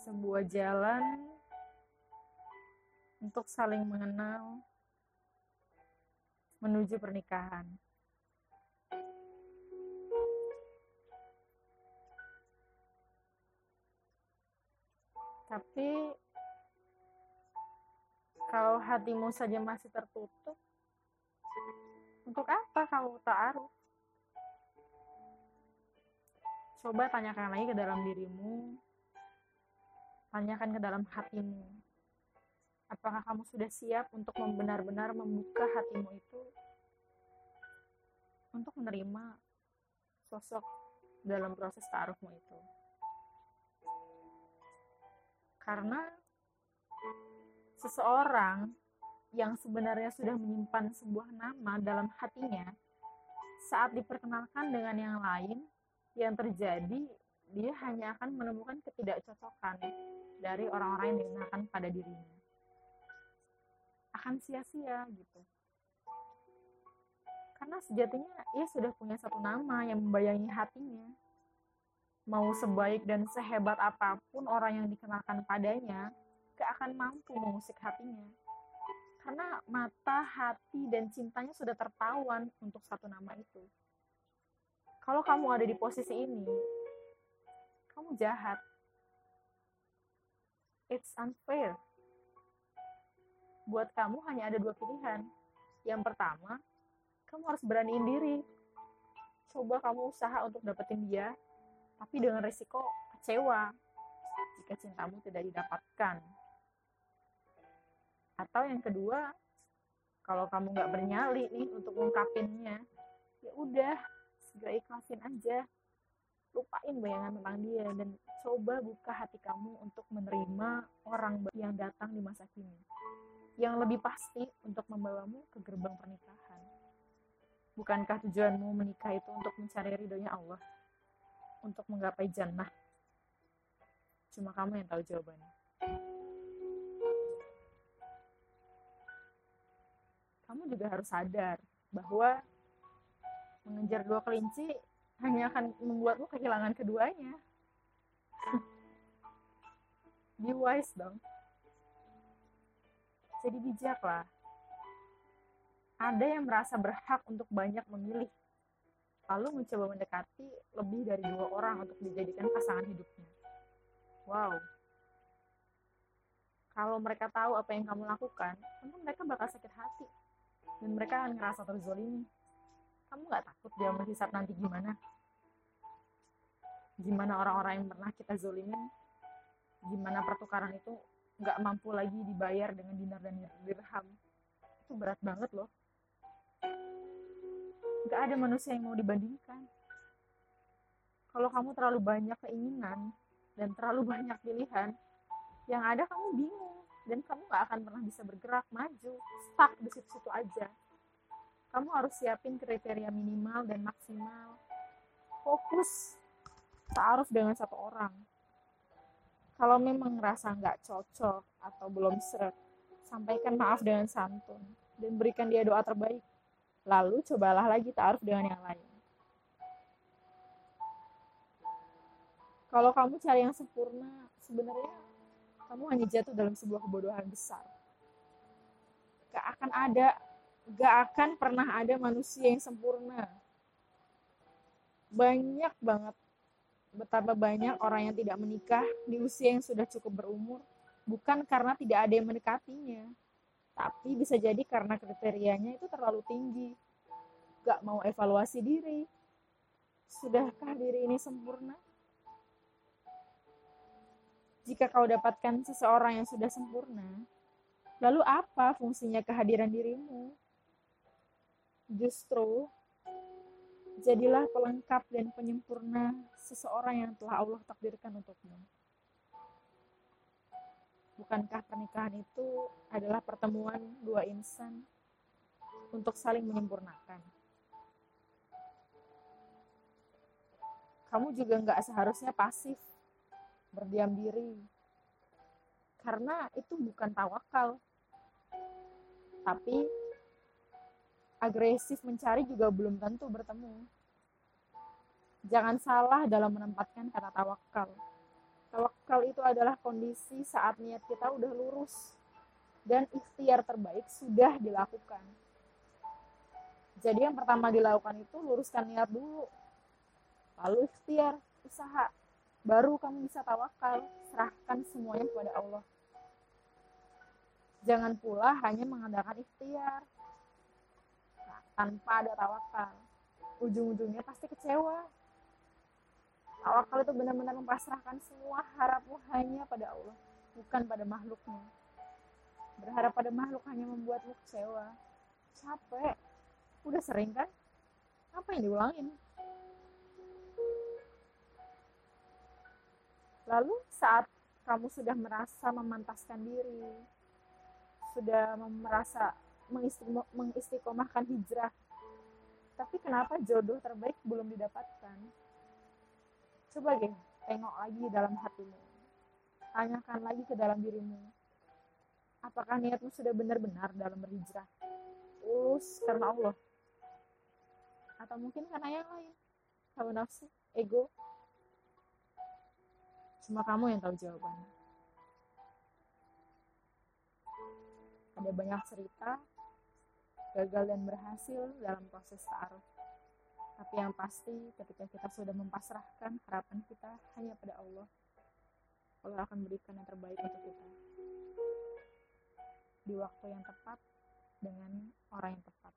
sebuah jalan untuk saling mengenal menuju pernikahan. Tapi kalau hatimu saja masih tertutup, untuk apa kamu ta'aruf? Coba tanyakan lagi ke dalam dirimu, tanyakan ke dalam hatimu. Apakah kamu sudah siap untuk benar-benar membuka hatimu itu untuk menerima sosok dalam proses ta'arufmu itu? Karena seseorang yang sebenarnya sudah menyimpan sebuah nama dalam hatinya saat diperkenalkan dengan yang lain yang terjadi dia hanya akan menemukan ketidakcocokan dari orang-orang yang dikenalkan pada dirinya akan sia-sia gitu karena sejatinya ia sudah punya satu nama yang membayangi hatinya mau sebaik dan sehebat apa pun orang yang dikenalkan padanya, gak akan mampu mengusik hatinya. Karena mata, hati, dan cintanya sudah tertawan untuk satu nama itu. Kalau kamu ada di posisi ini, kamu jahat. It's unfair. Buat kamu hanya ada dua pilihan. Yang pertama, kamu harus beraniin diri. Coba kamu usaha untuk dapetin dia, tapi dengan risiko kecewa jika cintamu tidak didapatkan. Atau yang kedua, kalau kamu nggak bernyali nih untuk ngungkapinnya, ya udah segera ikhlasin aja. Lupain bayangan tentang dia dan coba buka hati kamu untuk menerima orang yang datang di masa kini. Yang lebih pasti untuk membawamu ke gerbang pernikahan. Bukankah tujuanmu menikah itu untuk mencari ridhonya Allah? untuk menggapai jannah? Cuma kamu yang tahu jawabannya. Kamu juga harus sadar bahwa mengejar dua kelinci hanya akan membuatmu kehilangan keduanya. Be wise dong. Jadi bijaklah. Ada yang merasa berhak untuk banyak memilih lalu mencoba mendekati lebih dari dua orang untuk dijadikan pasangan hidupnya. Wow. Kalau mereka tahu apa yang kamu lakukan, tentu mereka bakal sakit hati. Dan mereka akan ngerasa terzolimi. Kamu nggak takut dia menghisap nanti gimana? Gimana orang-orang yang pernah kita zolimin? Gimana pertukaran itu nggak mampu lagi dibayar dengan dinar dan dirham? Itu berat banget loh Gak ada manusia yang mau dibandingkan. Kalau kamu terlalu banyak keinginan dan terlalu banyak pilihan, yang ada kamu bingung dan kamu gak akan pernah bisa bergerak maju, stuck di situ-situ aja. Kamu harus siapin kriteria minimal dan maksimal. Fokus taaruf dengan satu orang. Kalau memang ngerasa nggak cocok atau belum seret, sampaikan maaf dengan santun dan berikan dia doa terbaik Lalu cobalah lagi ta'aruf dengan yang lain. Kalau kamu cari yang sempurna, sebenarnya kamu hanya jatuh dalam sebuah kebodohan besar. Gak akan ada, gak akan pernah ada manusia yang sempurna. Banyak banget, betapa banyak orang yang tidak menikah di usia yang sudah cukup berumur, bukan karena tidak ada yang mendekatinya, tapi bisa jadi karena kriterianya itu terlalu tinggi. Gak mau evaluasi diri. Sudahkah diri ini sempurna? Jika kau dapatkan seseorang yang sudah sempurna lalu apa fungsinya kehadiran dirimu justru jadilah pelengkap dan penyempurna seseorang yang telah Allah takdirkan untukmu Bukankah pernikahan itu adalah pertemuan dua insan untuk saling menyempurnakan? Kamu juga nggak seharusnya pasif, berdiam diri, karena itu bukan tawakal, tapi agresif mencari juga belum tentu bertemu. Jangan salah dalam menempatkan kata tawakal Tawakal itu adalah kondisi saat niat kita udah lurus dan ikhtiar terbaik sudah dilakukan. Jadi yang pertama dilakukan itu luruskan niat dulu. Lalu ikhtiar, usaha. Baru kamu bisa tawakal, serahkan semuanya kepada Allah. Jangan pula hanya mengandalkan ikhtiar. Tanpa ada tawakal. Ujung-ujungnya pasti kecewa. Tawakal itu benar-benar mempasrahkan semua harapmu hanya pada Allah, bukan pada makhluknya. Berharap pada makhluk hanya membuatmu kecewa. Capek, udah sering kan apa yang diulangin lalu saat kamu sudah merasa memantaskan diri sudah merasa mengistiqomahkan hijrah. Tapi kenapa jodoh terbaik belum didapatkan? Coba deh tengok lagi dalam hatimu. Tanyakan lagi ke dalam dirimu. Apakah niatmu sudah benar-benar dalam berhijrah? Tulus karena Allah. Atau mungkin karena yang lain? Hawa nafsu ego? Cuma kamu yang tahu jawabannya. Ada banyak cerita gagal dan berhasil dalam proses ta'aruf. Tapi yang pasti ketika kita sudah mempasrahkan harapan kita hanya pada Allah Allah akan berikan yang terbaik untuk kita. Di waktu yang tepat dengan orang yang tepat